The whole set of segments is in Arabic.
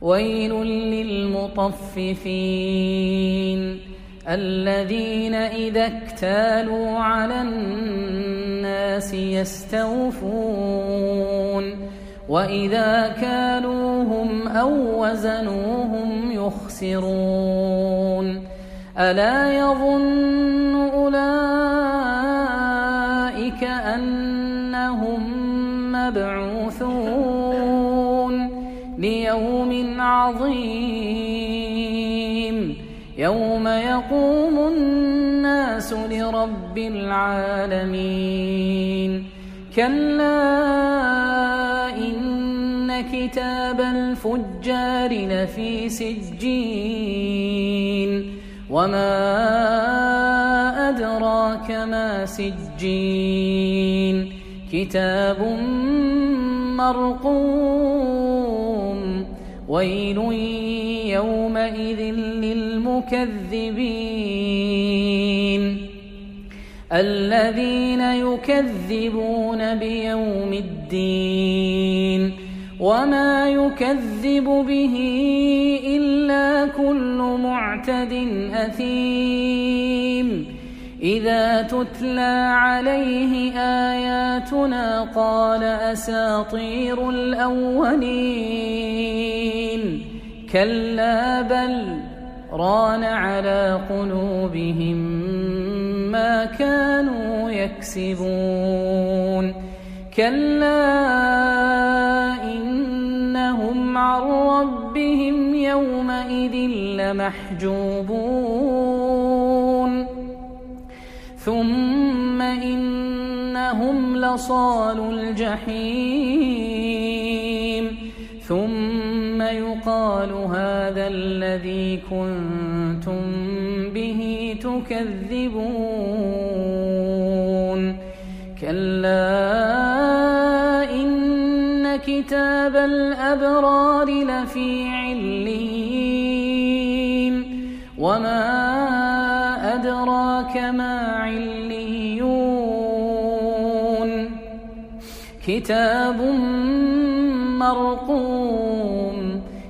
ويل للمطففين الذين إذا اكتالوا على الناس يستوفون وإذا كالوهم أو وزنوهم يخسرون ألا يظن عظيم. يوم يقوم الناس لرب العالمين. كلا إن كتاب الفجار لفي سجين. وما أدراك ما سجين. كتاب مرقوم ويل يومئذ للمكذبين. الذين يكذبون بيوم الدين. وما يكذب به إلا كل معتد أثيم. إذا تتلى عليه آياتنا قال أساطير الأولين. كلا بل ران على قلوبهم ما كانوا يكسبون. كلا إنهم عن ربهم يومئذ لمحجوبون. ثم إنهم لصال الجحيم. يقال هذا الذي كنتم به تكذبون كلا إن كتاب الأبرار لفي علين وما أدراك ما عليون كتاب مرقوم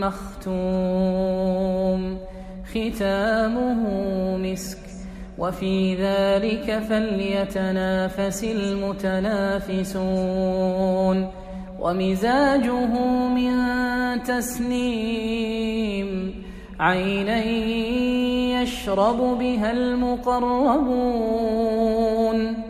مختوم. ختامه مسك. وفي ذلك فليتنافس المتنافسون. ومزاجه من تسنيم. عينا يشرب بها المقربون.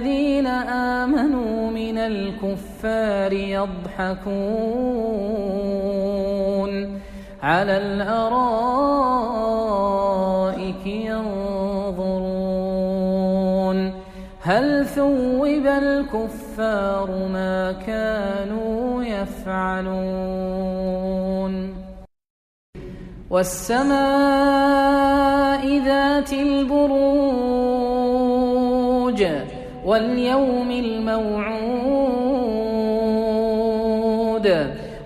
الذين آمنوا من الكفار يضحكون على الأرائك ينظرون هل ثوب الكفار ما كانوا يفعلون والسماء ذات البروج واليوم الموعود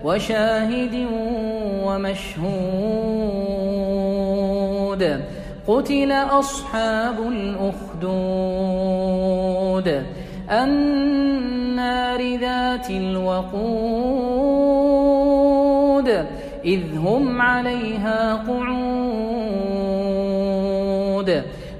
وشاهد ومشهود قتل أصحاب الأخدود النار ذات الوقود إذ هم عليها قعود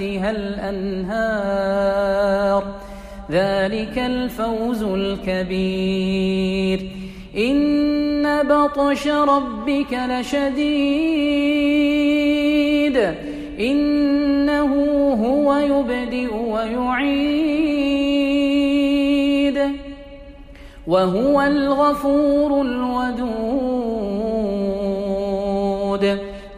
تحتها الأنهار. ذلك الفوز الكبير. إن بطش ربك لشديد. إنه هو يبدئ ويعيد. وهو الغفور الودود.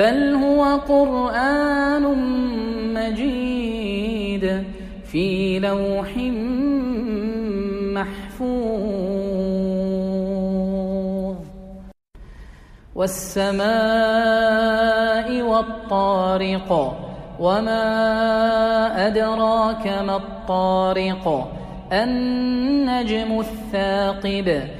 بل هو قرآن مجيد في لوح محفوظ والسماء والطارق وما أدراك ما الطارق النجم الثاقب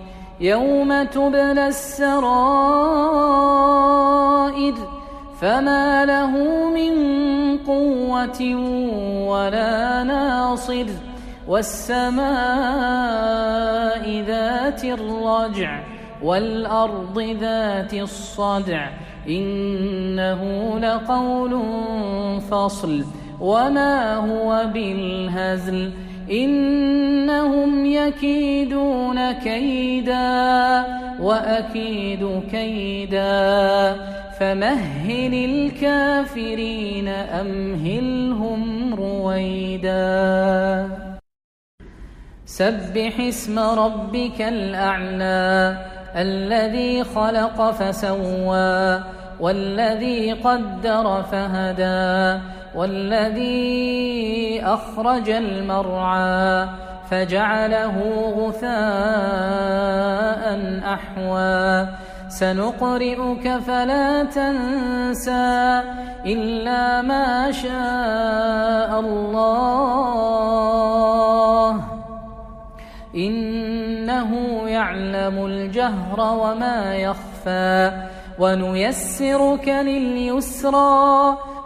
يوم تبلى السرائر فما له من قوة ولا ناصر والسماء ذات الرجع والأرض ذات الصدع إنه لقول فصل وما هو بالهزل إنهم يكيدون كيدا وأكيد كيدا فمهل الكافرين أمهلهم رويدا. سبح اسم ربك الأعلى الذي خلق فسوى والذي قدر فهدى. والذي أخرج المرعى فجعله غثاء أحوى. سنقرئك فلا تنسى إلا ما شاء الله. إنه يعلم الجهر وما يخفى. ونيسرك لليسرى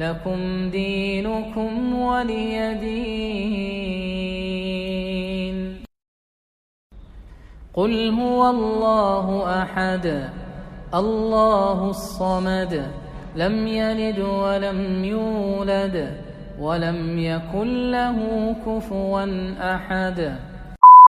لكم دينكم ولي دين. قل هو الله أحد الله الصمد لم يلد ولم يولد ولم يكن له كفوا أحد.